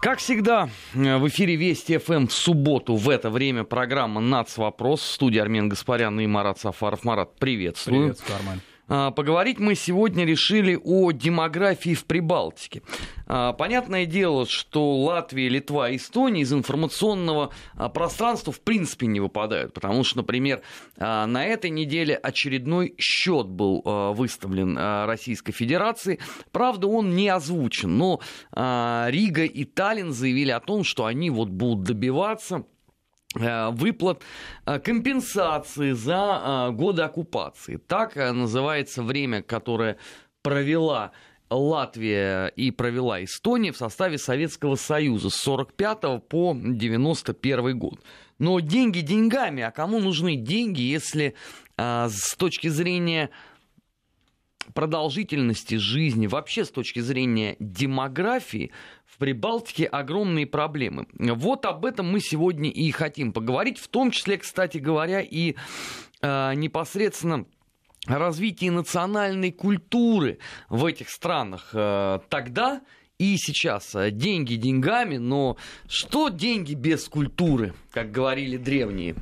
Как всегда, в эфире Вести ФМ в субботу в это время программа «Нац. Вопрос». В студии Армен Гаспарян и Марат Сафаров. Марат, приветствую. Приветствую, Армен. А, поговорить мы сегодня решили о демографии в Прибалтике. А, понятное дело, что Латвия, Литва, Эстония из информационного а, пространства в принципе не выпадают, потому что, например, на этой неделе очередной счет был выставлен Российской Федерации. Правда, он не озвучен, но Рига и Таллин заявили о том, что они вот будут добиваться выплат э, компенсации за э, годы оккупации. Так называется время, которое провела Латвия и провела Эстония в составе Советского Союза с 45 по 91 год. Но деньги деньгами, а кому нужны деньги, если с точки зрения продолжительности жизни, вообще с точки зрения демографии, в Прибалтике огромные проблемы. Вот об этом мы сегодня и хотим поговорить, в том числе, кстати говоря, и э, непосредственно развитии национальной культуры в этих странах э, тогда и сейчас. Деньги деньгами, но что деньги без культуры, как говорили древние?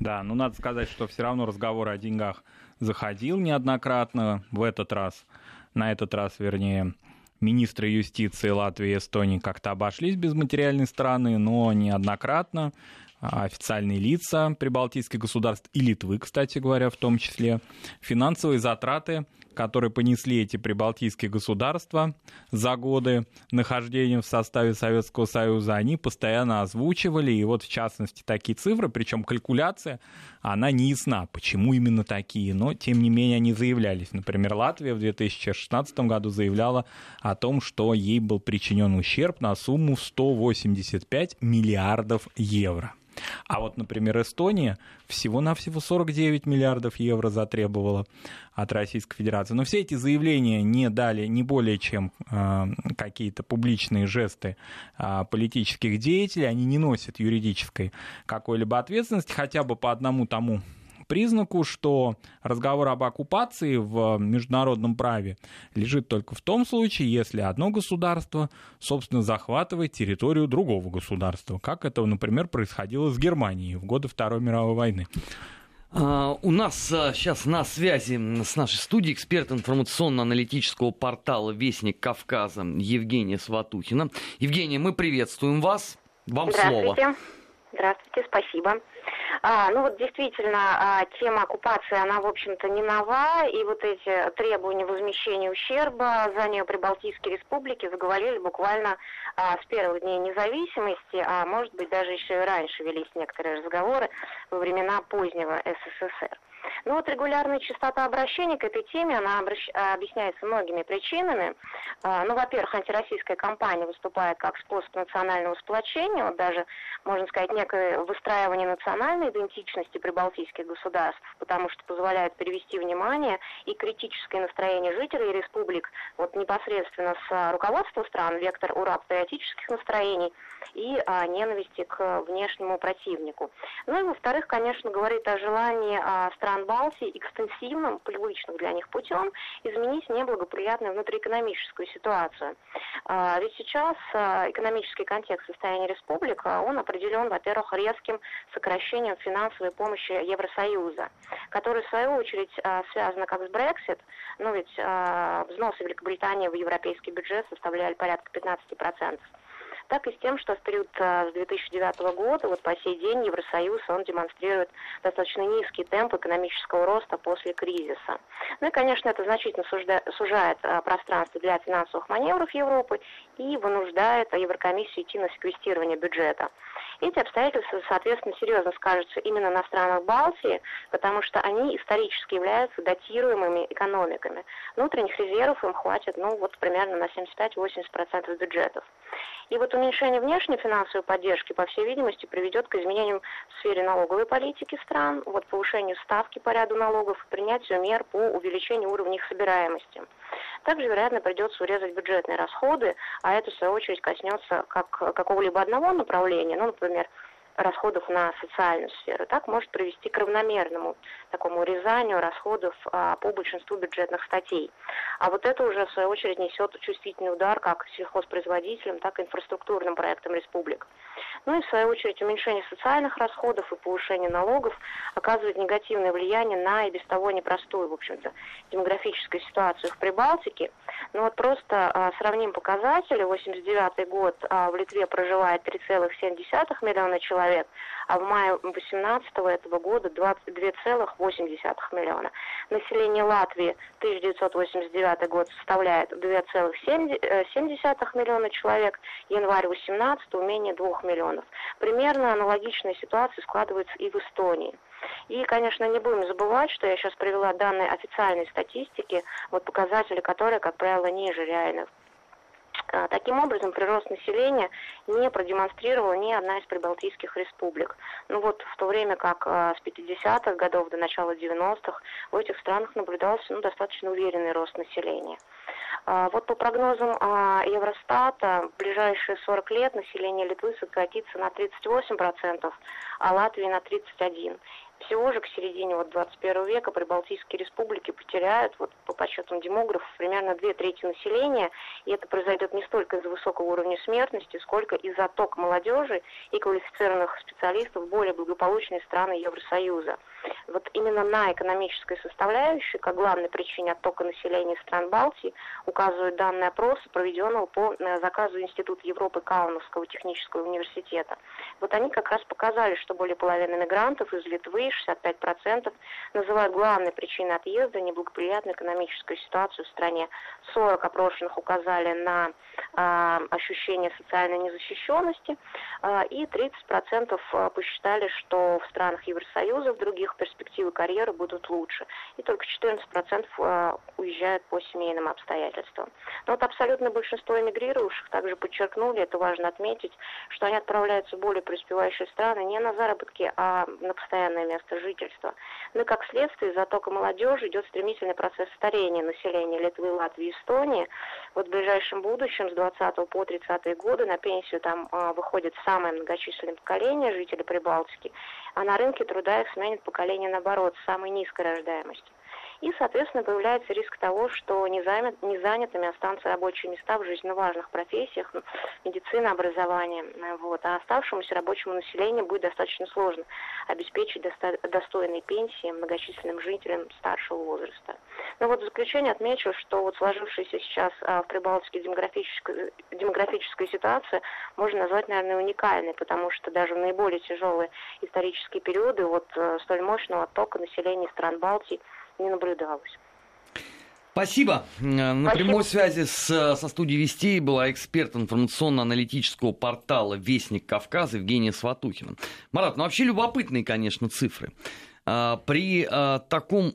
Да, ну надо сказать, что все равно разговор о деньгах заходил неоднократно. В этот раз, на этот раз, вернее, министры юстиции Латвии и Эстонии как-то обошлись без материальной стороны, но неоднократно а, официальные лица прибалтийских государств и Литвы, кстати говоря, в том числе, финансовые затраты которые понесли эти прибалтийские государства за годы нахождения в составе Советского Союза, они постоянно озвучивали, и вот в частности такие цифры, причем калькуляция, она не ясна, почему именно такие, но тем не менее они заявлялись. Например, Латвия в 2016 году заявляла о том, что ей был причинен ущерб на сумму 185 миллиардов евро. А вот, например, Эстония всего-навсего 49 миллиардов евро затребовала от Российской Федерации. Но все эти заявления не дали не более чем э, какие-то публичные жесты э, политических деятелей, они не носят юридической какой-либо ответственности, хотя бы по одному тому признаку, что разговор об оккупации в международном праве лежит только в том случае, если одно государство, собственно, захватывает территорию другого государства, как это, например, происходило с Германией в годы Второй мировой войны. Uh, у нас сейчас на связи с нашей студией эксперт информационно-аналитического портала «Вестник Кавказа» Евгения Сватухина. Евгения, мы приветствуем вас. Вам Здравствуйте. слово. Здравствуйте, спасибо. А, ну вот действительно, а, тема оккупации, она, в общем-то, не нова, и вот эти требования возмещения ущерба за нее Прибалтийские республики заговорили буквально а, с первых дней независимости, а может быть даже еще и раньше велись некоторые разговоры во времена позднего СССР. Ну вот регулярная частота обращений к этой теме, она обращ... объясняется многими причинами. А, ну, во-первых, антироссийская кампания выступает как способ национального сплочения, вот даже, можно сказать, некое выстраивание национальной идентичности прибалтийских государств, потому что позволяет перевести внимание и критическое настроение жителей республик вот непосредственно с руководства стран, вектор ура патриотических настроений и а, ненависти к внешнему противнику. Ну и, во-вторых, конечно, говорит о желании а, стран стран Балтии экстенсивным, привычным для них путем изменить неблагоприятную внутриэкономическую ситуацию. А, ведь сейчас а, экономический контекст состояния республик, а, он определен, во-первых, резким сокращением финансовой помощи Евросоюза, который, в свою очередь, связано как с Брексит, ну ведь взносы Великобритании в европейский бюджет составляли порядка 15% так и с тем, что в период с 2009 года вот по сей день Евросоюз он демонстрирует достаточно низкий темп экономического роста после кризиса. Ну и, конечно, это значительно сужает пространство для финансовых маневров Европы и вынуждает Еврокомиссию идти на секвестирование бюджета. Эти обстоятельства, соответственно, серьезно скажутся именно на странах Балтии, потому что они исторически являются датируемыми экономиками. Внутренних резервов им хватит, ну, вот примерно на 75-80% бюджетов. И вот уменьшение внешней финансовой поддержки, по всей видимости, приведет к изменениям в сфере налоговой политики стран, вот повышению ставки по ряду налогов принятию мер по увеличению уровня их собираемости. Также, вероятно, придется урезать бюджетные расходы, а это, в свою очередь, коснется как какого-либо одного направления, ну, например, расходов на социальную сферу. Так может привести к равномерному такому урезанию расходов а, по большинству бюджетных статей. А вот это уже, в свою очередь, несет чувствительный удар как сельхозпроизводителям, так и инфраструктурным проектам республик. Ну и, в свою очередь, уменьшение социальных расходов и повышение налогов оказывает негативное влияние на и без того непростую, в общем-то, демографическую ситуацию в Прибалтике. Ну вот просто а, сравним показатели. 89 год а, в Литве проживает 3,7 миллиона человек, а в мае 18 этого года 22,8 миллиона. Население Латвии 1989 год составляет 2,7 миллиона человек, январь 18 менее 2 миллионов. Примерно аналогичная ситуация складывается и в Эстонии. И, конечно, не будем забывать, что я сейчас привела данные официальной статистики, вот показатели которые, как правило, ниже реальных. А, таким образом, прирост населения не продемонстрировала ни одна из прибалтийских республик. Ну вот в то время как а, с 50-х годов до начала 90-х в этих странах наблюдался ну, достаточно уверенный рост населения. А, вот по прогнозам Евростата, в ближайшие 40 лет население Литвы сократится на 38%, а Латвии на 31%. Всего же к середине вот 21 века прибалтийские республики потеряют, вот по подсчетам демографов, примерно две трети населения, и это произойдет не столько из-за высокого уровня смертности, сколько из-за оттока молодежи и квалифицированных специалистов в более благополучные страны Евросоюза. Вот именно на экономической составляющей, как главной причине оттока населения стран Балтии, указывают данные опроса, проведенного по э, заказу Института Европы Кауновского технического университета. Вот они как раз показали, что более половины мигрантов из Литвы, 65%, называют главной причиной отъезда неблагоприятную экономическую ситуацию в стране. 40 опрошенных указали на э, ощущение социальной незащищенности, э, и 30% посчитали, что в странах Евросоюза, в других их перспективы карьеры будут лучше. И только 14% э, уезжают по семейным обстоятельствам. Но вот абсолютное большинство эмигрировавших также подчеркнули, это важно отметить, что они отправляются в более преуспевающие страны не на заработки, а на постоянное место жительства. Ну и как следствие, из-за тока молодежи идет стремительный процесс старения населения Литвы, Латвии Эстонии. Вот в ближайшем будущем, с 20 по 30 годы, на пенсию там э, выходит самое многочисленное поколение жителей Прибалтики, а на рынке труда их сменит поколение, наоборот, с самой низкой рождаемостью. И, соответственно, появляется риск того, что незанятыми останутся рабочие места в жизненно важных профессиях, ну, медицина, образование. Вот. А оставшемуся рабочему населению будет достаточно сложно обеспечить достойные пенсии многочисленным жителям старшего возраста. Но вот в заключение отмечу, что вот сложившаяся сейчас а, в Прибалтике демографическая, демографическая ситуация можно назвать, наверное, уникальной, потому что даже в наиболее тяжелые исторические периоды вот э, столь мощного оттока населения стран Балтии не наблюдалось. Спасибо. На прямой связи с, со студией Вестей была эксперт информационно-аналитического портала «Вестник Кавказа» Евгения Сватухина. Марат, ну вообще любопытные, конечно, цифры. А, при а, таком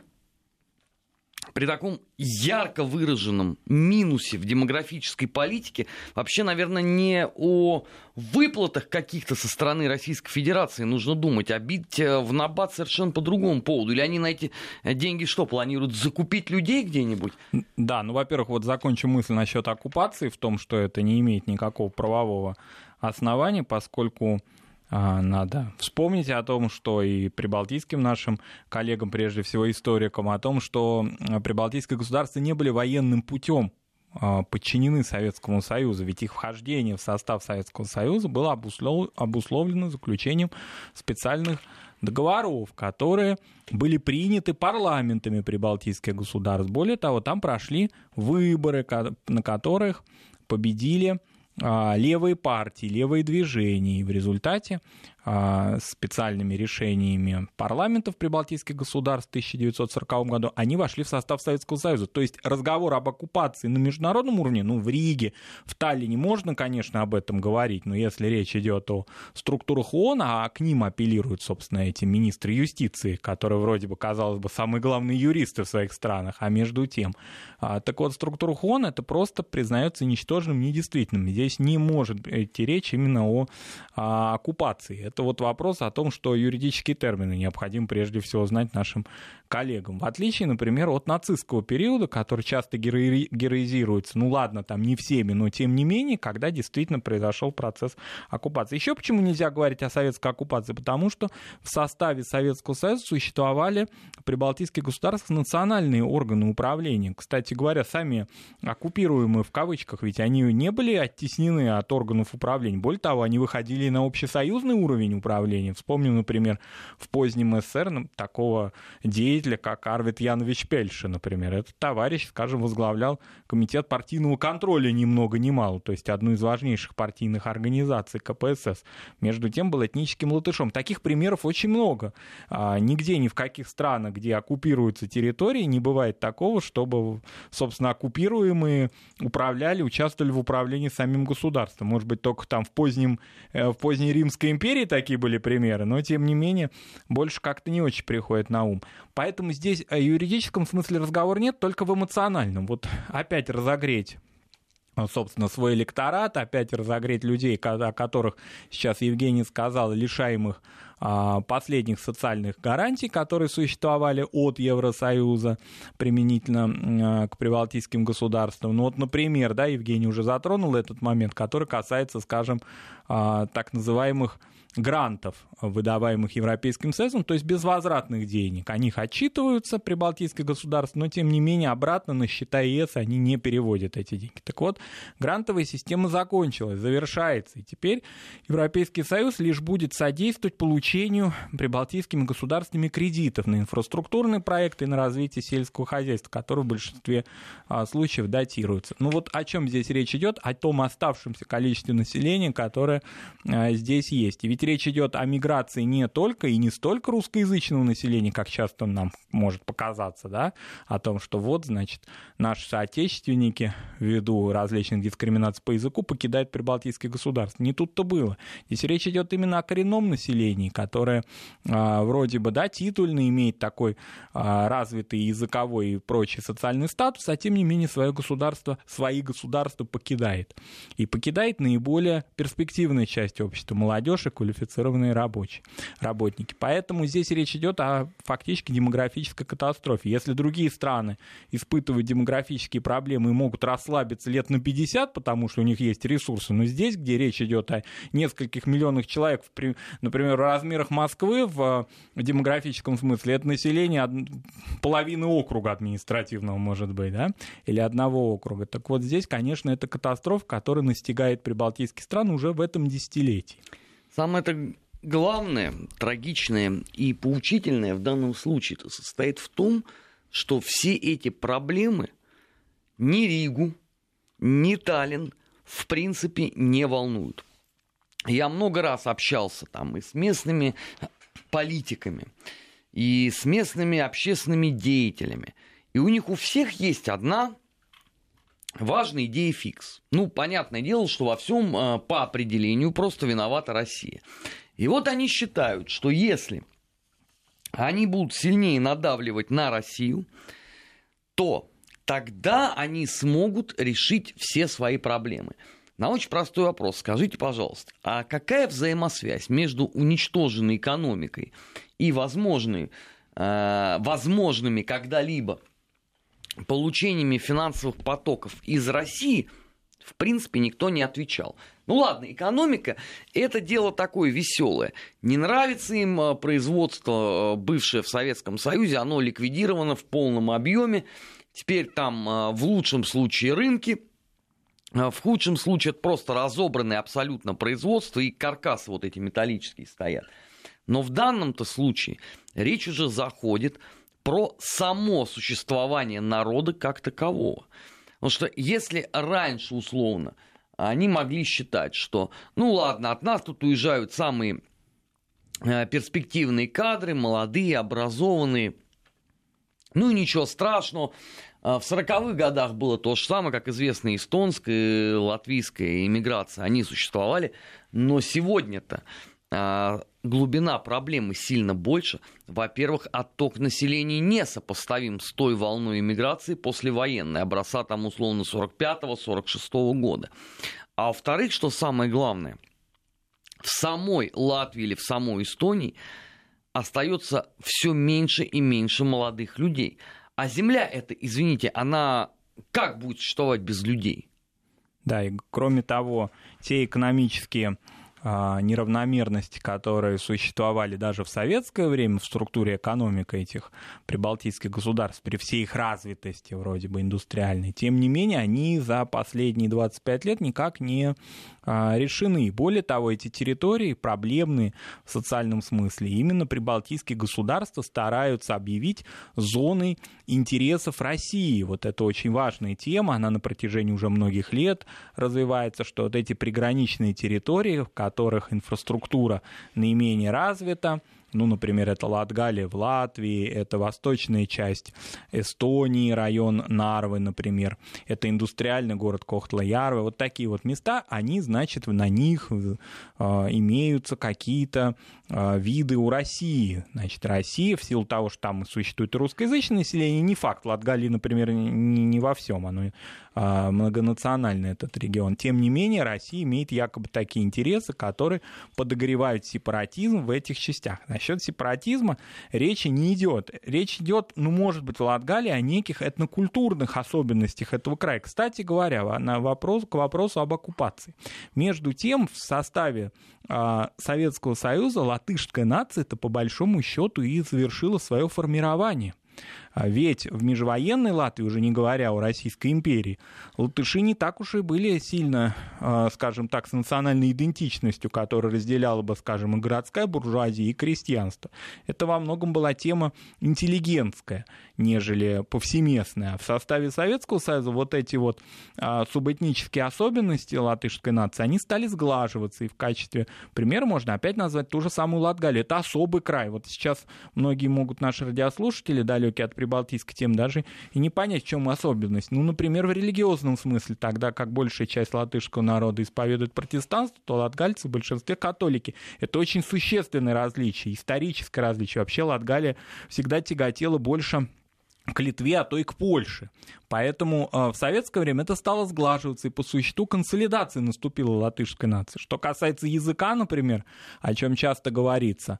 при таком ярко выраженном минусе в демографической политике вообще, наверное, не о выплатах каких-то со стороны Российской Федерации нужно думать, а бить э, в набат совершенно по другому поводу. Или они на эти деньги что, планируют закупить людей где-нибудь? Да, ну, во-первых, вот закончу мысль насчет оккупации в том, что это не имеет никакого правового основания, поскольку надо вспомнить о том, что и прибалтийским нашим коллегам, прежде всего историкам, о том, что прибалтийские государства не были военным путем а, подчинены Советскому Союзу, ведь их вхождение в состав Советского Союза было обусловлено заключением специальных договоров, которые были приняты парламентами прибалтийских государств. Более того, там прошли выборы, на которых победили а, левые партии, левые движения. И в результате а, специальными решениями парламентов прибалтийских государств в 1940 году, они вошли в состав Советского Союза. То есть разговор об оккупации на международном уровне, ну, в Риге, в Таллине можно, конечно, об этом говорить, но если речь идет о структурах ООН, а к ним апеллируют, собственно, эти министры юстиции, которые вроде бы, казалось бы, самые главные юристы в своих странах, а между тем. А, так вот, в структурах ООН это просто признается ничтожным, недействительным. Здесь не может идти речь именно о, о оккупации. Это вот вопрос о том, что юридические термины необходимо прежде всего знать нашим коллегам. В отличие, например, от нацистского периода, который часто герои- героизируется, ну ладно, там не всеми, но тем не менее, когда действительно произошел процесс оккупации. Еще почему нельзя говорить о советской оккупации? Потому что в составе Советского Союза существовали прибалтийские государства национальные органы управления. Кстати говоря, сами оккупируемые в кавычках, ведь они не были оттеснены от органов управления. Более того, они выходили на общесоюзный уровень управления. Вспомним, например, в позднем СССР ну, такого деятеля, как Арвид Янович Пельша, например. Этот товарищ, скажем, возглавлял комитет партийного контроля ни много ни мало, то есть одну из важнейших партийных организаций КПСС. Между тем был этническим латышом. Таких примеров очень много. А, нигде, ни в каких странах, где оккупируются территории, не бывает такого, чтобы, собственно, оккупируемые управляли, участвовали в управлении самим государством. Может быть, только там в, позднем, э, в поздней Римской империи такие были примеры, но, тем не менее, больше как-то не очень приходит на ум. Поэтому здесь о юридическом смысле разговор нет, только в эмоциональном. Вот опять разогреть собственно, свой электорат, опять разогреть людей, о которых сейчас Евгений сказал, лишаемых а, последних социальных гарантий, которые существовали от Евросоюза применительно а, к прибалтийским государствам. Ну вот, например, да, Евгений уже затронул этот момент, который касается, скажем, а, так называемых грантов, выдаваемых Европейским Союзом, то есть безвозвратных денег. О них отчитываются прибалтийские государства, но тем не менее обратно на счета ЕС они не переводят эти деньги. Так вот, грантовая система закончилась, завершается, и теперь Европейский Союз лишь будет содействовать получению прибалтийскими государствами кредитов на инфраструктурные проекты и на развитие сельского хозяйства, которые в большинстве а, случаев датируются. Ну вот о чем здесь речь идет? О том оставшемся количестве населения, которое а, здесь есть. И ведь речь идет о миграции не только и не столько русскоязычного населения, как часто нам может показаться, да, о том, что вот, значит, наши соотечественники ввиду различных дискриминаций по языку покидают прибалтийские государства. Не тут-то было. Здесь речь идет именно о коренном населении, которое а, вроде бы, да, титульно имеет такой а, развитый языковой и прочий социальный статус, а тем не менее свое государство, свои государства покидает. И покидает наиболее перспективная часть общества, молодежь и квалифицированные рабочие, работники. Поэтому здесь речь идет о фактически демографической катастрофе. Если другие страны испытывают демографические проблемы и могут расслабиться лет на 50, потому что у них есть ресурсы, но здесь, где речь идет о нескольких миллионах человек, например, в размерах Москвы в демографическом смысле, это население половины округа административного, может быть, да, или одного округа. Так вот здесь, конечно, это катастрофа, которая настигает прибалтийские страны уже в этом десятилетии. Самое это главное, трагичное и поучительное в данном случае состоит в том, что все эти проблемы ни Ригу, ни Таллин в принципе не волнуют. Я много раз общался там и с местными политиками, и с местными общественными деятелями. И у них у всех есть одна важная идея фикс. Ну, понятное дело, что во всем э, по определению просто виновата Россия. И вот они считают, что если они будут сильнее надавливать на Россию, то тогда они смогут решить все свои проблемы. На очень простой вопрос. Скажите, пожалуйста, а какая взаимосвязь между уничтоженной экономикой и возможной, э, возможными когда-либо получениями финансовых потоков из России, в принципе, никто не отвечал. Ну ладно, экономика – это дело такое веселое. Не нравится им э, производство, э, бывшее в Советском Союзе, оно ликвидировано в полном объеме. Теперь там э, в лучшем случае рынки, в худшем случае это просто разобранное абсолютно производство и каркасы вот эти металлические стоят. Но в данном-то случае речь уже заходит про само существование народа как такового. Потому что если раньше, условно, они могли считать, что, ну ладно, от нас тут уезжают самые э, перспективные кадры, молодые, образованные, ну ничего страшного. А в 40-х годах было то же самое, как известно, эстонская, латвийская иммиграция. Они существовали, но сегодня-то а, глубина проблемы сильно больше. Во-первых, отток населения не сопоставим с той волной иммиграции послевоенной, образца там условно 45-46 года. А во-вторых, что самое главное, в самой Латвии или в самой Эстонии остается все меньше и меньше молодых людей. А земля эта, извините, она как будет существовать без людей? Да, и кроме того, те экономические неравномерности, которые существовали даже в советское время в структуре экономики этих прибалтийских государств, при всей их развитости вроде бы индустриальной, тем не менее они за последние 25 лет никак не а, решены. Более того, эти территории проблемные в социальном смысле. Именно прибалтийские государства стараются объявить зоной интересов России. Вот это очень важная тема, она на протяжении уже многих лет развивается, что вот эти приграничные территории, в которых инфраструктура наименее развита, ну, например, это Латгалия в Латвии, это восточная часть Эстонии, район Нарвы, например, это индустриальный город Кохтла-Ярвы. Вот такие вот места, они, значит, на них э, имеются какие-то э, виды у России. Значит, Россия, в силу того, что там существует русскоязычное население, не факт. Латгалии, например, не, не во всем, оно а, многонациональный этот регион. Тем не менее, Россия имеет якобы такие интересы, которые подогревают сепаратизм в этих частях. Насчет сепаратизма речи не идет. Речь идет, ну, может быть, в Латгалии о неких этнокультурных особенностях этого края. Кстати говоря, на вопрос, к вопросу об оккупации. Между тем, в составе а, Советского Союза латышская нация это по большому счету и завершила свое формирование. А ведь в межвоенной Латвии, уже не говоря о Российской империи, латыши не так уж и были сильно, а, скажем так, с национальной идентичностью, которая разделяла бы, скажем, и городская буржуазия, и крестьянство. Это во многом была тема интеллигентская, нежели повсеместная. В составе Советского Союза вот эти вот а, субэтнические особенности латышской нации, они стали сглаживаться. И в качестве примера можно опять назвать ту же самую Латгалию. Это особый край. Вот сейчас многие могут наши радиослушатели, далекие от прибалтийской темы, даже и не понять, в чем особенность. Ну, например, в религиозном смысле, тогда как большая часть латышского народа исповедует протестанство, то латгальцы в большинстве католики. Это очень существенное различие, историческое различие. Вообще Латгалия всегда тяготела больше к Литве, а то и к Польше. Поэтому э, в советское время это стало сглаживаться, и по существу консолидация наступила латышской нации. Что касается языка, например, о чем часто говорится,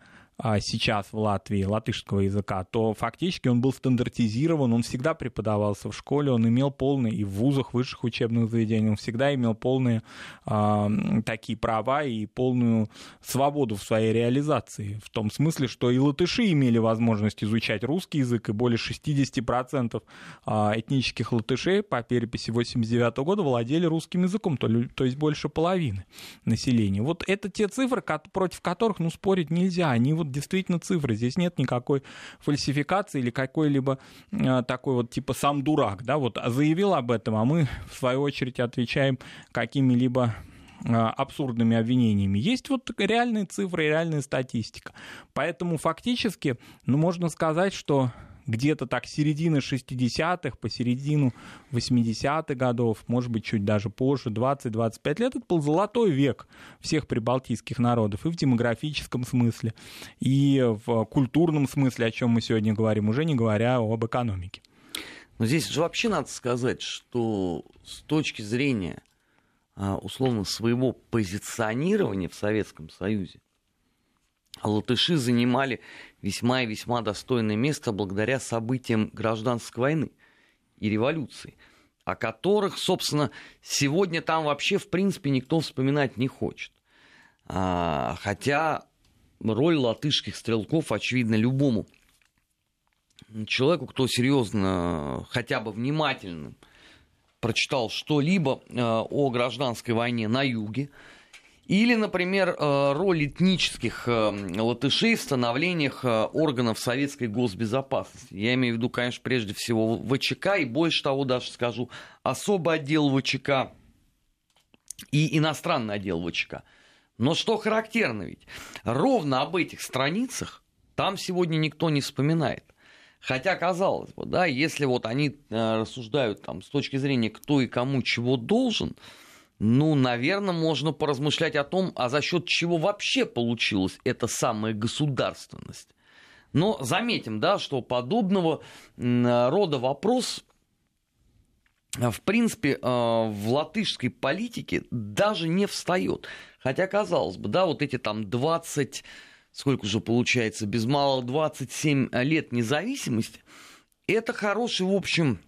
сейчас в Латвии латышского языка, то фактически он был стандартизирован, он всегда преподавался в школе, он имел полные, и в вузах, высших учебных заведений, он всегда имел полные э, такие права и полную свободу в своей реализации. В том смысле, что и латыши имели возможность изучать русский язык, и более 60% э, этнических латышей по переписи 89 года владели русским языком, то, то есть больше половины населения. Вот это те цифры, против которых ну, спорить нельзя, они вот вот действительно цифры. Здесь нет никакой фальсификации или какой-либо э, такой вот типа сам дурак, да, вот заявил об этом, а мы в свою очередь отвечаем какими-либо э, абсурдными обвинениями. Есть вот реальные цифры реальная статистика. Поэтому фактически, ну, можно сказать, что где-то так середины 60-х по середину 80-х годов, может быть, чуть даже позже, 20-25 лет, это был золотой век всех прибалтийских народов и в демографическом смысле, и в культурном смысле, о чем мы сегодня говорим, уже не говоря об экономике. Но здесь же вообще надо сказать, что с точки зрения а, условно своего позиционирования в Советском Союзе, латыши занимали весьма и весьма достойное место благодаря событиям гражданской войны и революции, о которых, собственно, сегодня там вообще, в принципе, никто вспоминать не хочет. А, хотя роль латышских стрелков, очевидно, любому человеку, кто серьезно, хотя бы внимательно прочитал что-либо э, о гражданской войне на юге, или, например, э, роль этнических э, латышей в становлениях э, органов советской госбезопасности. Я имею в виду, конечно, прежде всего ВЧК, и больше того даже скажу, особый отдел ВЧК и иностранный отдел ВЧК. Но что характерно ведь, ровно об этих страницах там сегодня никто не вспоминает. Хотя, казалось бы, да, если вот они рассуждают там с точки зрения, кто и кому чего должен, ну, наверное, можно поразмышлять о том, а за счет чего вообще получилась эта самая государственность. Но заметим, да, что подобного рода вопрос в принципе, в латышской политике даже не встает. Хотя, казалось бы, да, вот эти там 20, сколько же получается, без малого 27 лет независимости, это хороший, в общем,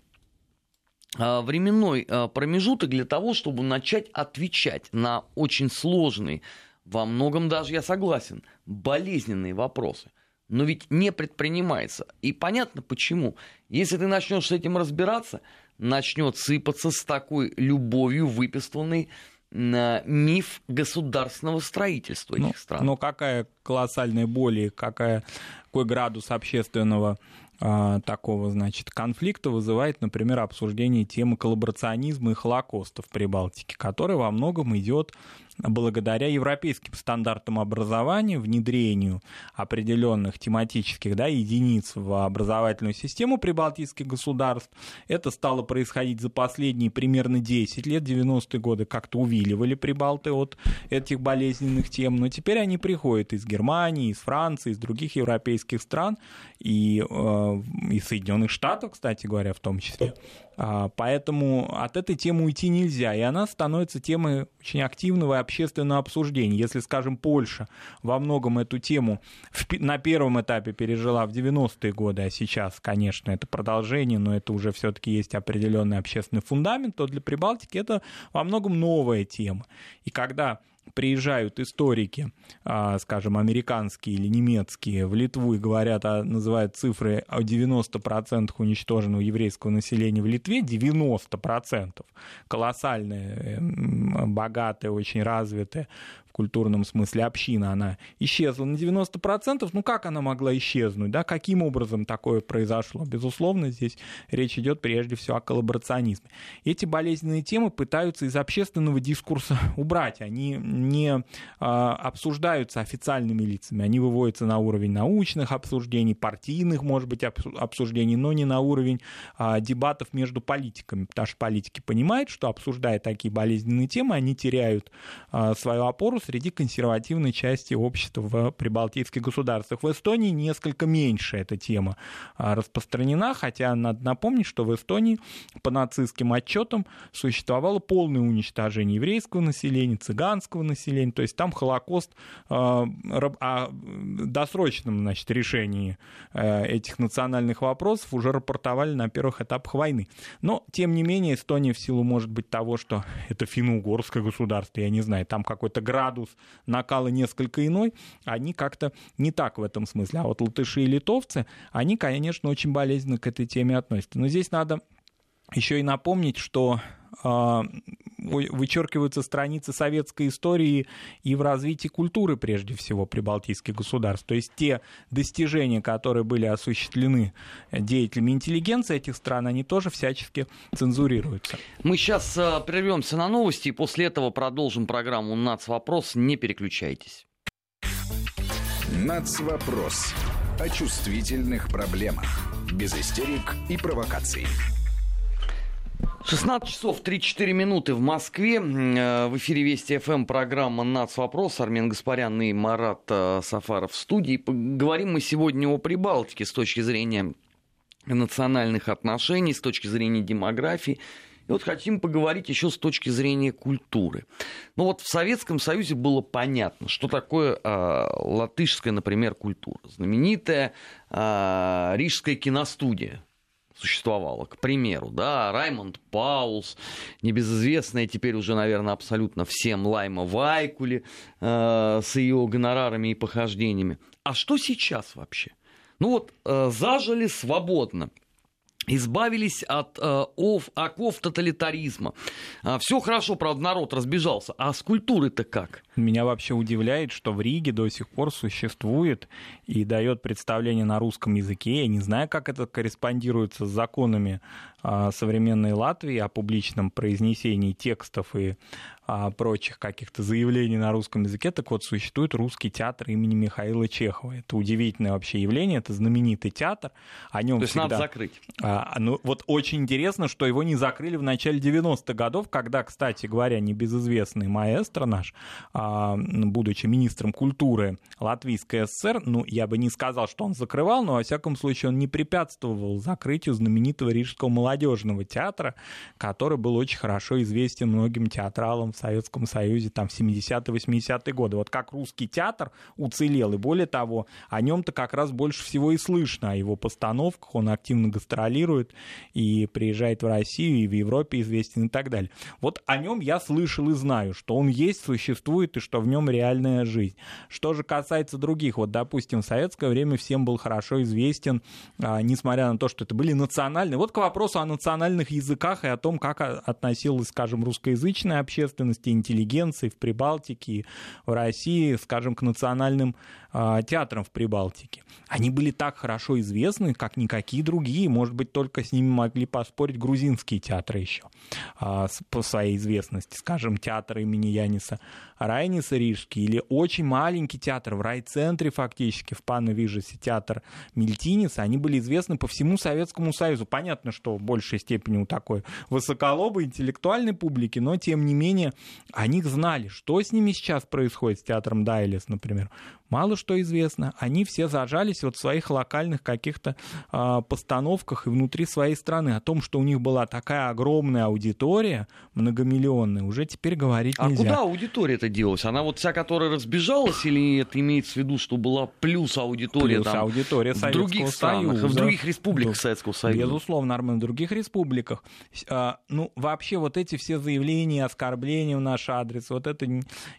временной промежуток для того, чтобы начать отвечать на очень сложные во многом даже я согласен, болезненные вопросы. Но ведь не предпринимается. И понятно почему. Если ты начнешь с этим разбираться, начнет сыпаться с такой любовью выписанный миф государственного строительства этих ну, стран. Но какая колоссальная боль и какая, какой градус общественного такого, значит, конфликта вызывает, например, обсуждение темы коллаборационизма и Холокоста в Прибалтике, который во многом идет благодаря европейским стандартам образования, внедрению определенных тематических да, единиц в образовательную систему прибалтийских государств. Это стало происходить за последние примерно 10 лет, 90-е годы как-то увиливали прибалты от этих болезненных тем, но теперь они приходят из Германии, из Франции, из других европейских стран и, э, из Соединенных Штатов, кстати говоря, в том числе. А, поэтому от этой темы уйти нельзя, и она становится темой очень активного и общественного обсуждения. Если, скажем, Польша во многом эту тему на первом этапе пережила в 90-е годы, а сейчас, конечно, это продолжение, но это уже все-таки есть определенный общественный фундамент, то для Прибалтики это во многом новая тема. И когда приезжают историки, а, скажем, американские или немецкие в Литву и говорят, а, называют цифры о 90% уничтоженного еврейского населения в Литве, 90%, колоссальное, богатое, очень развитое культурном смысле община, она исчезла на 90%. Ну как она могла исчезнуть? Да? Каким образом такое произошло? Безусловно, здесь речь идет прежде всего о коллаборационизме. Эти болезненные темы пытаются из общественного дискурса убрать. Они не а, обсуждаются официальными лицами. Они выводятся на уровень научных обсуждений, партийных, может быть, обсуждений, но не на уровень а, дебатов между политиками. Потому что политики понимают, что обсуждая такие болезненные темы, они теряют а, свою опору среди консервативной части общества в прибалтийских государствах. В Эстонии несколько меньше эта тема а, распространена, хотя надо напомнить, что в Эстонии по нацистским отчетам существовало полное уничтожение еврейского населения, цыганского населения, то есть там Холокост а, о досрочном значит, решении э, этих национальных вопросов уже рапортовали на первых этапах войны. Но, тем не менее, Эстония в силу, может быть, того, что это финно-угорское государство, я не знаю, там какой-то градус градус накала несколько иной, они как-то не так в этом смысле. А вот латыши и литовцы, они, конечно, очень болезненно к этой теме относятся. Но здесь надо еще и напомнить, что вычеркиваются страницы советской истории и в развитии культуры, прежде всего, прибалтийских государств. То есть те достижения, которые были осуществлены деятелями интеллигенции этих стран, они тоже всячески цензурируются. Мы сейчас а, прервемся на новости и после этого продолжим программу «Нацвопрос». Не переключайтесь. «Нацвопрос» о чувствительных проблемах. Без истерик и провокаций. 16 часов 3-4 минуты в Москве. Э, в эфире Вести ФМ программа «Нац. Вопрос». Армен Гаспарян и Марат э, Сафаров в студии. Поговорим мы сегодня о Прибалтике с точки зрения национальных отношений, с точки зрения демографии. И вот хотим поговорить еще с точки зрения культуры. Ну вот в Советском Союзе было понятно, что такое э, латышская, например, культура. Знаменитая э, Рижская киностудия, существовала, к примеру, да, Раймонд Паулс, небезызвестная теперь уже, наверное, абсолютно всем Лайма Вайкули э, с ее гонорарами и похождениями. А что сейчас вообще? Ну вот, э, зажили свободно, избавились от э, ов, оков тоталитаризма. А, все хорошо, правда, народ разбежался. А с культурой-то как? Меня вообще удивляет, что в Риге до сих пор существует и дает представление на русском языке. Я не знаю, как это корреспондируется с законами современной Латвии о публичном произнесении текстов и а, прочих каких-то заявлений на русском языке, так вот существует русский театр имени Михаила Чехова. Это удивительное вообще явление, это знаменитый театр. О нем То есть всегда... надо закрыть? А, А, ну, вот очень интересно, что его не закрыли в начале 90-х годов, когда, кстати говоря, небезызвестный маэстро наш, а, будучи министром культуры Латвийской ССР, ну, я бы не сказал, что он закрывал, но, во всяком случае, он не препятствовал закрытию знаменитого Рижского молодежного театра, который был очень хорошо известен многим театралам в Советском Союзе там, в 70-80-е годы. Вот как русский театр уцелел, и более того, о нем-то как раз больше всего и слышно, о его постановках, он активно гастролирует и приезжает в Россию, и в Европе известен и так далее. Вот о нем я слышал и знаю, что он есть, существует, и что в нем реальная жизнь. Что же касается других, вот, допустим, в советское время всем был хорошо известен, а, несмотря на то, что это были национальные, вот к вопросу о национальных языках и о том, как относилась, скажем, русскоязычная общественность и интеллигенции в Прибалтике, в России, скажем, к национальным а, театрам в Прибалтике. Они были так хорошо известны, как никакие другие. Может быть, только с ними могли поспорить грузинские театры еще а, по своей известности. Скажем, театр имени Яниса Райниса Рижский или очень маленький театр в райцентре фактически, в Пановижесе театр Мельтиница. Они были известны по всему Советскому Союзу. Понятно, что большей степени у такой высоколобой интеллектуальной публики, но тем не менее они знали, что с ними сейчас происходит с театром Дайлес, например мало что известно. Они все зажались вот в своих локальных каких-то э, постановках и внутри своей страны. О том, что у них была такая огромная аудитория, многомиллионная, уже теперь говорить а нельзя. А куда аудитория это делалась? Она вот вся, которая разбежалась, или это имеется в виду, что была плюс аудитория плюс там, аудитория в других странах, Союза. в других республиках. Советского Союза? Безусловно, Армен, других республиках. А, ну, вообще вот эти все заявления, оскорбления в наш адрес, вот это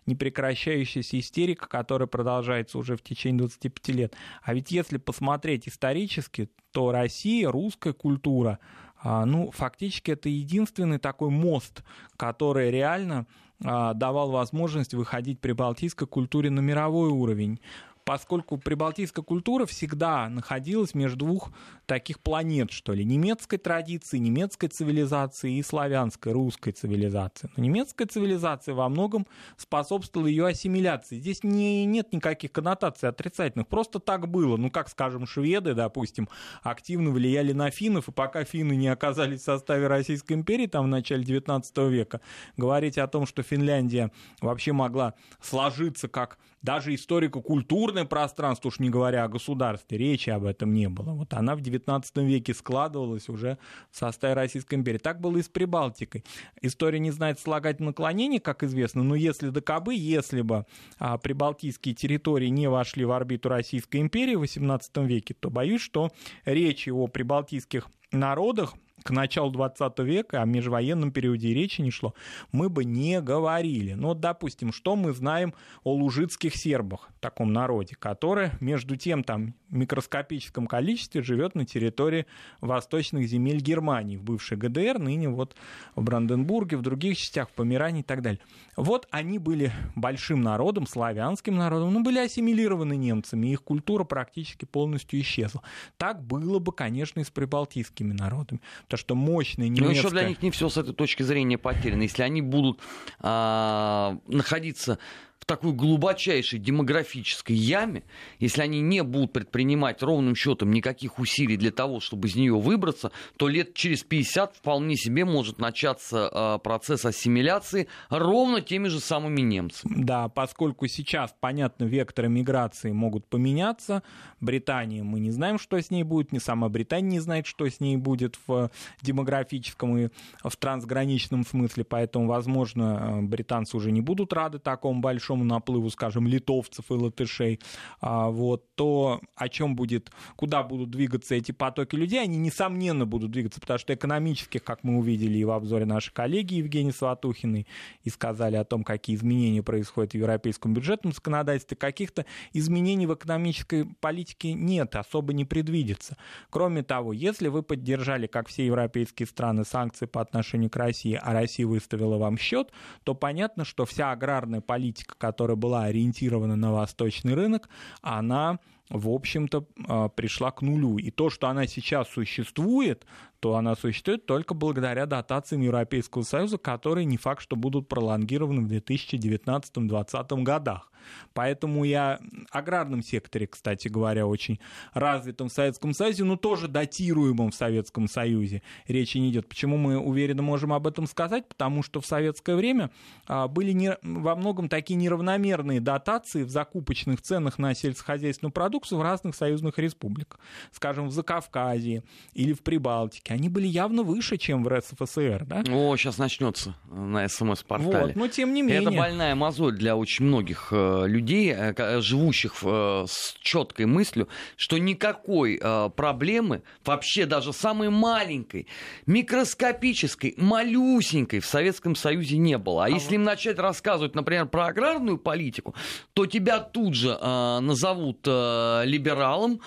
непрекращающаяся истерика, которая продолжается продолжается уже в течение 25 лет. А ведь если посмотреть исторически, то Россия, русская культура, а, ну, фактически это единственный такой мост, который реально а, давал возможность выходить при балтийской культуре на мировой уровень поскольку прибалтийская культура всегда находилась между двух таких планет, что ли, немецкой традиции, немецкой цивилизации и славянской, русской цивилизации. Но немецкая цивилизация во многом способствовала ее ассимиляции. Здесь не, нет никаких коннотаций отрицательных, просто так было. Ну, как, скажем, шведы, допустим, активно влияли на финнов, и пока финны не оказались в составе Российской империи, там в начале 19 века, говорить о том, что Финляндия вообще могла сложиться как даже историко-культурное пространство, уж не говоря о государстве, речи об этом не было. Вот она в XIX веке складывалась уже в составе Российской империи. Так было и с Прибалтикой. История не знает слагать наклонений, как известно, но если до кобы, если бы а, прибалтийские территории не вошли в орбиту Российской империи в XVIII веке, то боюсь, что речи о прибалтийских народах к началу 20 века, о межвоенном периоде речи не шло, мы бы не говорили. Ну, вот, допустим, что мы знаем о лужицких сербах, таком народе, который, между тем, там, в микроскопическом количестве живет на территории восточных земель Германии, в бывшей ГДР, ныне вот в Бранденбурге, в других частях, в Померании и так далее. Вот они были большим народом, славянским народом, но были ассимилированы немцами, их культура практически полностью исчезла. Так было бы, конечно, и с прибалтийскими народами потому что мощная немецкая... Но еще для них не все с этой точки зрения потеряно. Если они будут а, находиться такой глубочайшей демографической яме, если они не будут предпринимать ровным счетом никаких усилий для того, чтобы из нее выбраться, то лет через 50 вполне себе может начаться э, процесс ассимиляции ровно теми же самыми немцами. Да, поскольку сейчас, понятно, векторы миграции могут поменяться. Британия, мы не знаем, что с ней будет, не сама Британия не знает, что с ней будет в демографическом и в трансграничном смысле, поэтому, возможно, э, британцы уже не будут рады такому большому большому наплыву, скажем, литовцев и латышей, а, вот, то о чем будет, куда будут двигаться эти потоки людей, они, несомненно, будут двигаться, потому что экономических, как мы увидели и в обзоре нашей коллеги Евгении Сватухиной, и сказали о том, какие изменения происходят в европейском бюджетном законодательстве, каких-то изменений в экономической политике нет, особо не предвидится. Кроме того, если вы поддержали, как все европейские страны, санкции по отношению к России, а Россия выставила вам счет, то понятно, что вся аграрная политика, которая была ориентирована на восточный рынок, она в общем-то, а, пришла к нулю. И то, что она сейчас существует, то она существует только благодаря дотациям Европейского Союза, которые не факт, что будут пролонгированы в 2019-2020 годах. Поэтому я аграрном секторе, кстати говоря, очень развитом в Советском Союзе, но тоже датируемом в Советском Союзе речи не идет. Почему мы уверенно можем об этом сказать? Потому что в советское время а, были не, во многом такие неравномерные дотации в закупочных ценах на сельскохозяйственную продукцию в разных союзных республиках. Скажем, в Закавказье или в Прибалтике. Они были явно выше, чем в РСФСР. Да? О, сейчас начнется на СМС-портале. Вот, но тем не менее. Это больная мозоль для очень многих э, людей, э, живущих э, с четкой мыслью, что никакой проблемы, вообще даже самой маленькой, микроскопической, малюсенькой в Советском Союзе не было. А, а если вот... им начать рассказывать, например, про аграрную политику, то тебя тут же назовут либералом,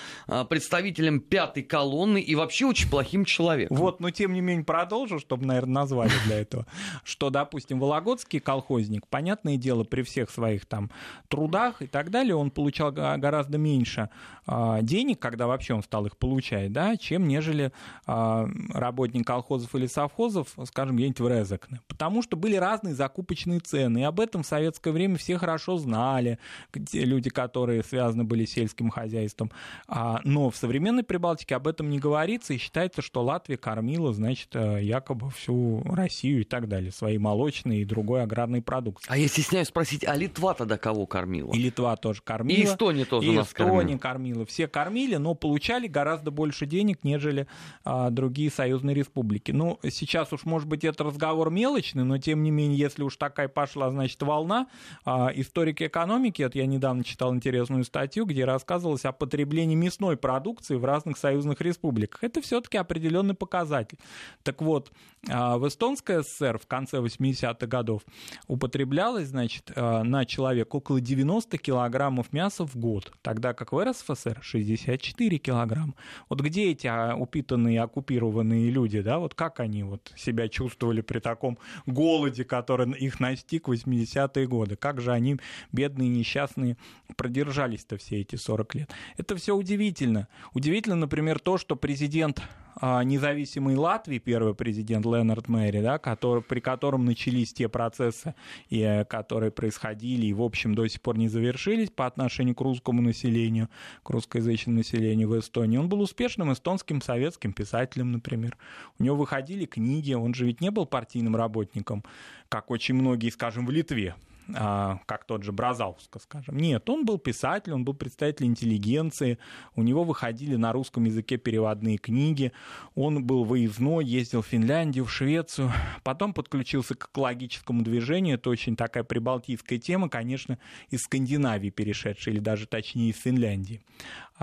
представителем пятой колонны и вообще очень плохим человеком. Вот, но тем не менее продолжу, чтобы, наверное, назвали для этого, что, допустим, Вологодский колхозник, понятное дело, при всех своих там трудах и так далее, он получал гораздо меньше а, денег, когда вообще он стал их получать, да, чем нежели а, работник колхозов или совхозов, скажем, где-нибудь в Резекне. Потому что были разные закупочные цены, и об этом в советское время все хорошо знали, люди, которые связаны были с сельским хозяйством. А, но в современной Прибалтике об этом не говорится, и считается, что Латвия кормила, значит, э, якобы всю Россию и так далее, своей молочной и другой аграрной продукцией. А я стесняюсь спросить, а Литва тогда кого кормила? И Литва тоже кормила. И Эстония тоже и нас Эстония кормила. кормила. Все кормили, но получали гораздо больше денег, нежели а, другие союзные республики. Ну, сейчас уж, может быть, это разговор мелочный, но, тем не менее, если уж такая пошла, значит, волна, а, историки экономики, вот я недавно читал интересную статью, где рассказывалось о потреблении мясной продукции в разных союзных республиках. Это все-таки определенный показатель. Так вот, а, в Эстонской ССР в конце 80-х годов употреблялось, значит, а, на человека около 90 килограммов мяса в год, тогда как в РСФСР 64 килограмма. Вот где эти а, упитанные, оккупированные люди, да, вот как они вот себя чувствовали при таком голоде, который их настиг в 80-е годы? Как же они, бедные, несчастные, продержались-то все эти 40 лет? Это все удивительно. Удивительно, например, то, что президент независимой Латвии, первый президент Ленард Мэри, да, который, при котором начались те процессы, и, э, которые происходили и, в общем, до сих пор не завершились по отношению к русскому населению, к русскоязычному населению в Эстонии. Он был успешным эстонским советским писателем, например. У него выходили книги, он же ведь не был партийным работником, как очень многие, скажем, в Литве а, как тот же Бразауска, скажем. Нет, он был писатель, он был представитель интеллигенции, у него выходили на русском языке переводные книги, он был выездной, ездил в Финляндию, в Швецию, потом подключился к экологическому движению, это очень такая прибалтийская тема, конечно, из Скандинавии перешедшая, или даже точнее из Финляндии.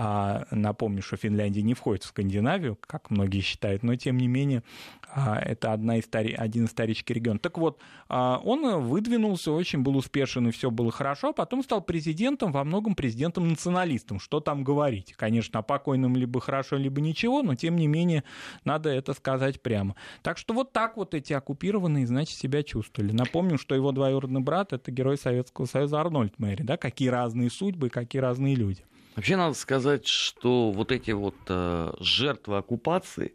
А, напомню, что Финляндия не входит в Скандинавию, как многие считают, но тем не менее а, это одна истори... один исторический регион. Так вот, а, он выдвинулся, очень был успешен и все было хорошо, потом стал президентом, во многом президентом-националистом. Что там говорить? Конечно, о покойном либо хорошо, либо ничего, но тем не менее надо это сказать прямо. Так что вот так вот эти оккупированные, значит, себя чувствовали. Напомню, что его двоюродный брат — это герой Советского Союза Арнольд Мэри, да, какие разные судьбы, какие разные люди. Вообще надо сказать, что вот эти вот э, жертвы оккупации,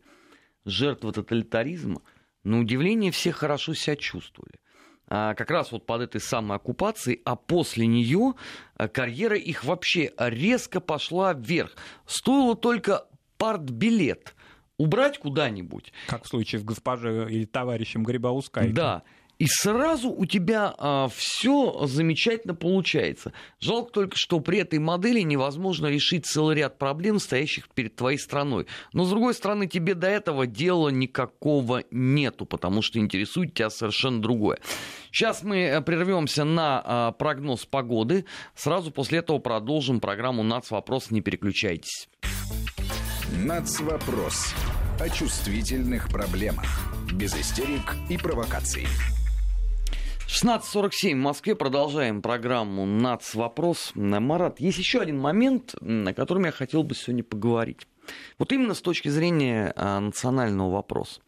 жертвы тоталитаризма, на удивление все хорошо себя чувствовали. А как раз вот под этой самой оккупацией, а после нее э, карьера их вообще резко пошла вверх. Стоило только партбилет убрать куда-нибудь. Как в случае с госпожей или товарищем Грибаускайте. Да, и сразу у тебя а, все замечательно получается. Жалко только, что при этой модели невозможно решить целый ряд проблем, стоящих перед твоей страной. Но, с другой стороны, тебе до этого дела никакого нету, потому что интересует тебя совершенно другое. Сейчас мы э, прервемся на а, прогноз погоды. Сразу после этого продолжим программу «Нацвопрос». Не переключайтесь. «Нацвопрос» о чувствительных проблемах. Без истерик и провокаций. 16.47 в Москве. Продолжаем программу «Нац. Вопрос». Марат, есть еще один момент, о котором я хотел бы сегодня поговорить. Вот именно с точки зрения а, национального вопроса.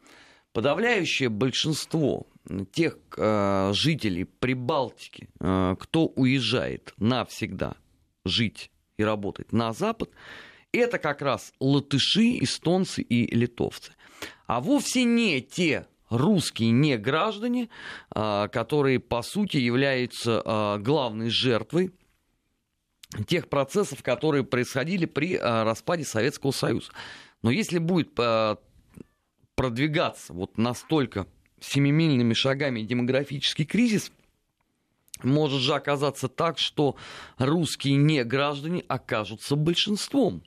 Подавляющее большинство тех а, жителей Прибалтики, а, кто уезжает навсегда жить и работать на Запад, это как раз латыши, эстонцы и литовцы. А вовсе не те русские не граждане, а, которые, по сути, являются а, главной жертвой тех процессов, которые происходили при распаде Советского Союза. Но если будет продвигаться вот настолько семимильными шагами демографический кризис, может же оказаться так, что русские неграждане окажутся большинством.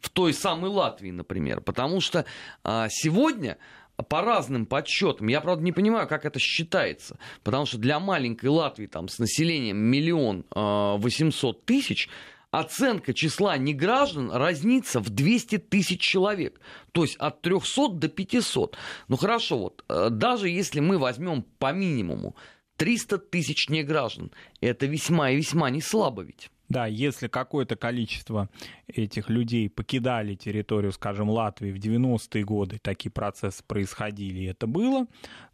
В той самой Латвии, например. Потому что а, сегодня по разным подсчетам, я, правда, не понимаю, как это считается, потому что для маленькой Латвии там, с населением миллион а, восемьсот тысяч оценка числа неграждан разнится в 200 тысяч человек. То есть от 300 до 500. Ну хорошо, вот э, даже если мы возьмем по минимуму 300 тысяч неграждан, это весьма и весьма не слабо ведь. Да, если какое-то количество этих людей покидали территорию, скажем, Латвии в 90-е годы, такие процессы происходили, и это было,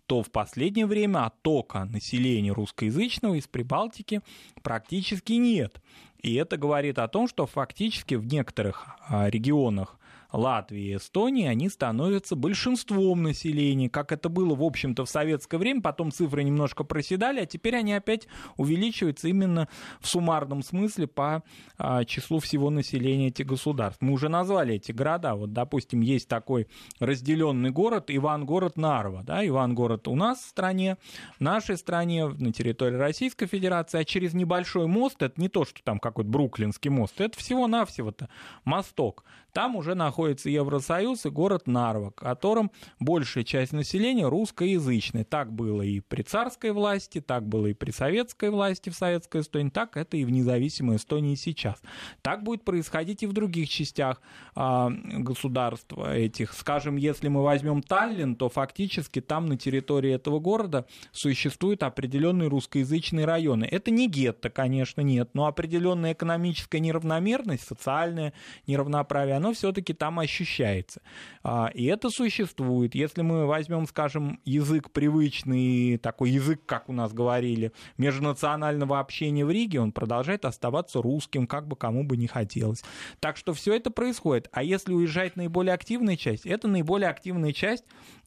то в последнее время оттока населения русскоязычного из Прибалтики практически нет. И это говорит о том, что фактически в некоторых а, регионах Латвии и Эстонии, они становятся большинством населения, как это было, в общем-то, в советское время, потом цифры немножко проседали, а теперь они опять увеличиваются именно в суммарном смысле по а, числу всего населения этих государств. Мы уже назвали эти города, вот, допустим, есть такой разделенный город Иван-город Нарва, да, Иван-город у нас в стране, в нашей стране, на территории Российской Федерации, а через небольшой мост, это не то, что там какой-то Бруклинский мост, это всего-навсего-то мосток, там уже находится Евросоюз и город Нарва, в котором большая часть населения русскоязычная. Так было и при царской власти, так было и при советской власти в советской Эстонии, так это и в независимой Эстонии сейчас. Так будет происходить и в других частях а, государства этих. Скажем, если мы возьмем Таллин, то фактически там на территории этого города существуют определенные русскоязычные районы. Это не гетто, конечно, нет, но определенная экономическая неравномерность, социальное неравноправие, оно все-таки там ощущается. А, и это существует. Если мы возьмем, скажем, язык привычный, такой язык, как у нас говорили, межнационального общения в Риге, он продолжает оставаться русским, как бы кому бы не хотелось. Так что все это происходит. А если уезжать наиболее активная часть, это наиболее активная часть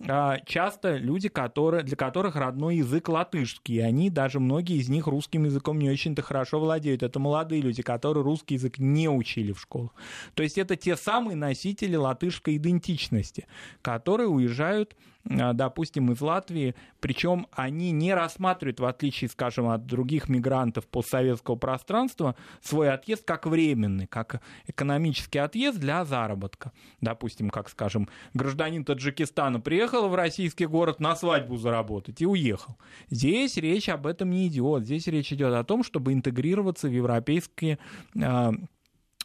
а, часто люди, которые, для которых родной язык латышский, и они, даже многие из них русским языком не очень-то хорошо владеют. Это молодые люди, которые русский язык не учили в школах. То есть это те самые носители носители латышской идентичности, которые уезжают а, допустим, из Латвии, причем они не рассматривают, в отличие, скажем, от других мигрантов постсоветского пространства, свой отъезд как временный, как экономический отъезд для заработка. Допустим, как, скажем, гражданин Таджикистана приехал в российский город на свадьбу заработать и уехал. Здесь речь об этом не идет. Здесь речь идет о том, чтобы интегрироваться в европейские а,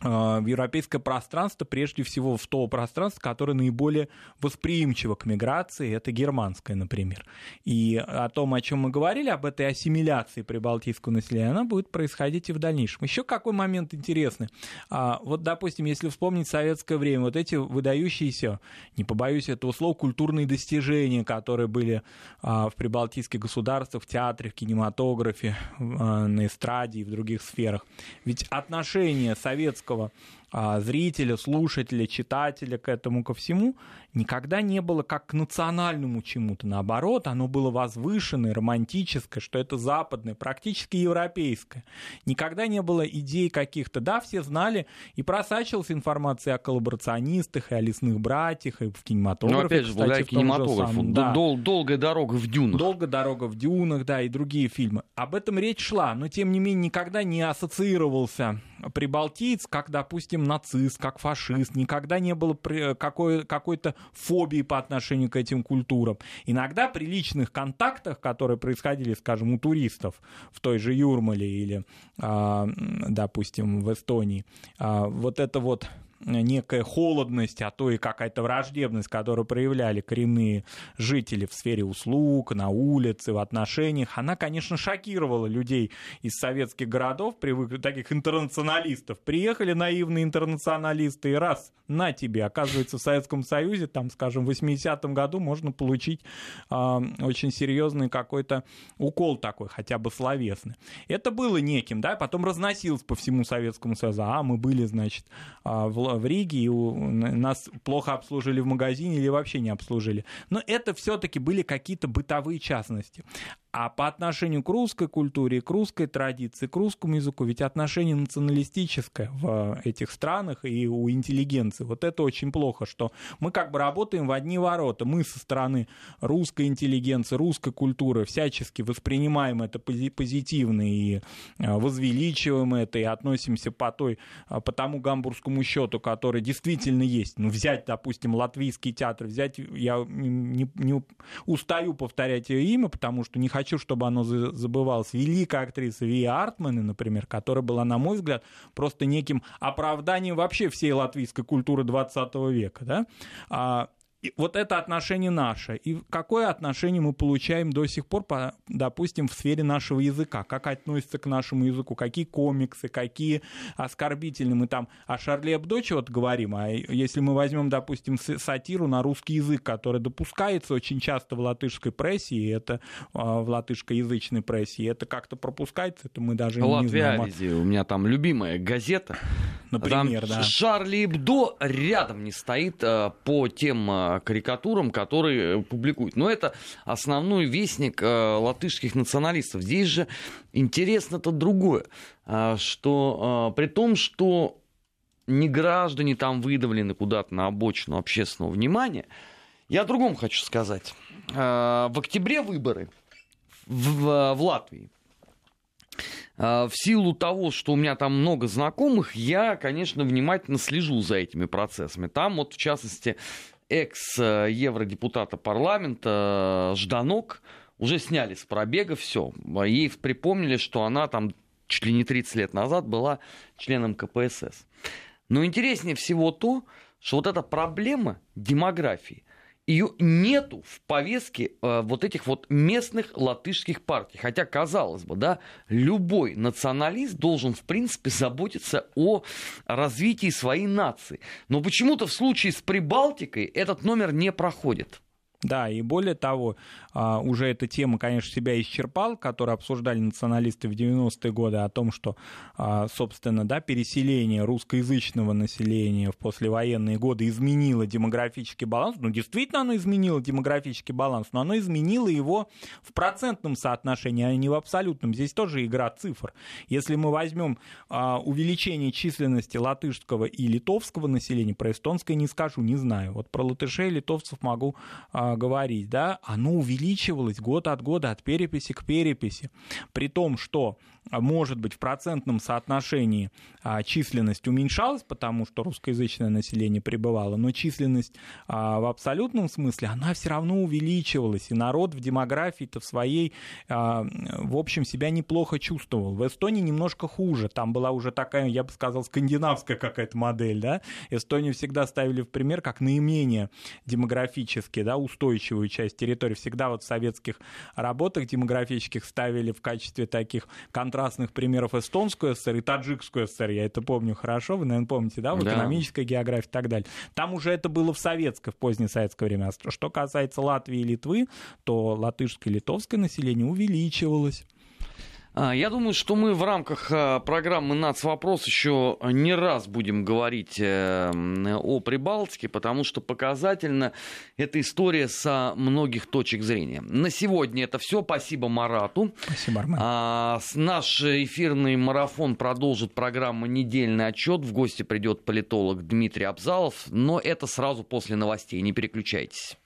в европейское пространство, прежде всего в то пространство, которое наиболее восприимчиво к миграции, это германское, например. И о том, о чем мы говорили, об этой ассимиляции прибалтийского населения, она будет происходить и в дальнейшем. Еще какой момент интересный. А, вот, допустим, если вспомнить советское время, вот эти выдающиеся, не побоюсь этого слова, культурные достижения, которые были а, в прибалтийских государствах, в театре, в кинематографе, на эстраде и в других сферах. Ведь отношение советского русского а, зрителя, слушателя, читателя к этому ко всему, никогда не было как к национальному чему-то. Наоборот, оно было возвышенное, романтическое, что это западное, практически европейское. Никогда не было идей каких-то. Да, все знали и просачивалась информация о коллаборационистах, и о лесных братьях, и в кинематографе. Ну, опять же, благодаря кинематографу. Да. Дол- долгая дорога в дюнах. Долгая дорога в дюнах, да, и другие фильмы. Об этом речь шла, но тем не менее никогда не ассоциировался прибалтиец как, допустим, нацист, как фашист, никогда не было какой- какой-то фобии по отношению к этим культурам. Иногда при личных контактах, которые происходили, скажем, у туристов в той же Юрмале или, а, допустим, в Эстонии, а, вот это вот некая холодность, а то и какая-то враждебность, которую проявляли коренные жители в сфере услуг, на улице, в отношениях, она, конечно, шокировала людей из советских городов, привык, таких интернационалистов. Приехали наивные интернационалисты, и раз, на тебе, оказывается, в Советском Союзе, там, скажем, в 80-м году можно получить э, очень серьезный какой-то укол такой, хотя бы словесный. Это было неким, да, потом разносилось по всему Советскому Союзу, а мы были, значит, а, в в Риге, и нас плохо обслужили в магазине или вообще не обслужили. Но это все-таки были какие-то бытовые частности. А по отношению к русской культуре, к русской традиции, к русскому языку, ведь отношение националистическое в этих странах и у интеллигенции. Вот это очень плохо, что мы как бы работаем в одни ворота. Мы со стороны русской интеллигенции, русской культуры всячески воспринимаем это позитивно и а, возвеличиваем это, и относимся по, той, а, по тому гамбургскому счету, который действительно есть. Ну, взять, допустим, латвийский театр, взять, я не, не устаю повторять ее имя, потому что не хочу, чтобы оно забывалось. Великая актриса Вия Артманы, например, которая была, на мой взгляд, просто неким оправданием вообще всей латвийской культуры 20 века. Да? А, и вот это отношение наше. И какое отношение мы получаем до сих пор, по, допустим, в сфере нашего языка? Как относится к нашему языку? Какие комиксы, какие оскорбительные? Мы там о Шарле Эбдо вот говорим, а если мы возьмем, допустим, сатиру на русский язык, который допускается очень часто в латышской прессе, и это а, в латышскоязычной прессе, и это как-то пропускается, это мы даже Латвия, не знаем. Латвия, у меня там любимая газета. Например, там да. Шарли Эбдо рядом не стоит а, по тем а, карикатурам, которые публикуют. Но это основной вестник э, латышских националистов. Здесь же интересно-то другое, э, что э, при том, что не граждане там выдавлены куда-то на обочину общественного внимания, я о другом хочу сказать. В октябре выборы в, в Латвии. В силу того, что у меня там много знакомых, я, конечно, внимательно слежу за этими процессами. Там вот, в частности, экс-евродепутата парламента э, Жданок уже сняли с пробега все. Ей припомнили, что она там чуть ли не 30 лет назад была членом КПСС. Но интереснее всего то, что вот эта проблема демографии, ее нету в повестке э, вот этих вот местных латышских партий. Хотя, казалось бы, да, любой националист должен, в принципе, заботиться о развитии своей нации. Но почему-то в случае с Прибалтикой этот номер не проходит. Да, и более того, а, уже эта тема, конечно, себя исчерпала, которую обсуждали националисты в 90-е годы, о том, что, а, собственно, да, переселение русскоязычного населения в послевоенные годы изменило демографический баланс. Ну, действительно, оно изменило демографический баланс, но оно изменило его в процентном соотношении, а не в абсолютном. Здесь тоже игра цифр. Если мы возьмем а, увеличение численности латышского и литовского населения, про эстонское не скажу, не знаю. Вот про латышей и литовцев могу говорить, да, оно увеличивалось год от года, от переписи к переписи. При том, что может быть, в процентном соотношении а, численность уменьшалась, потому что русскоязычное население пребывало, но численность а, в абсолютном смысле, она все равно увеличивалась, и народ в демографии-то в своей, в общем, себя неплохо чувствовал. В Эстонии немножко хуже, там была уже такая, я бы сказал, скандинавская какая-то модель, да, Эстонию всегда ставили в пример как наименее демографически, да, устойчивую часть территории, всегда вот в советских работах демографических ставили в качестве таких контроль контрастных примеров эстонскую ССР и таджикскую ССР, я это помню хорошо, вы, наверное, помните, да, в да. экономической географии и так далее. Там уже это было в советское, в позднее советское время. А что касается Латвии и Литвы, то латышское и литовское население увеличивалось. А, я думаю, что мы в рамках а, программы «Нацвопрос» еще не раз будем говорить э, о Прибалтике, потому что показательно эта история со многих точек зрения. На сегодня это все. Спасибо Марату. Спасибо, Армен. А, наш эфирный марафон продолжит программа «Недельный отчет». В гости придет политолог Дмитрий Абзалов, но это сразу после новостей. Не переключайтесь.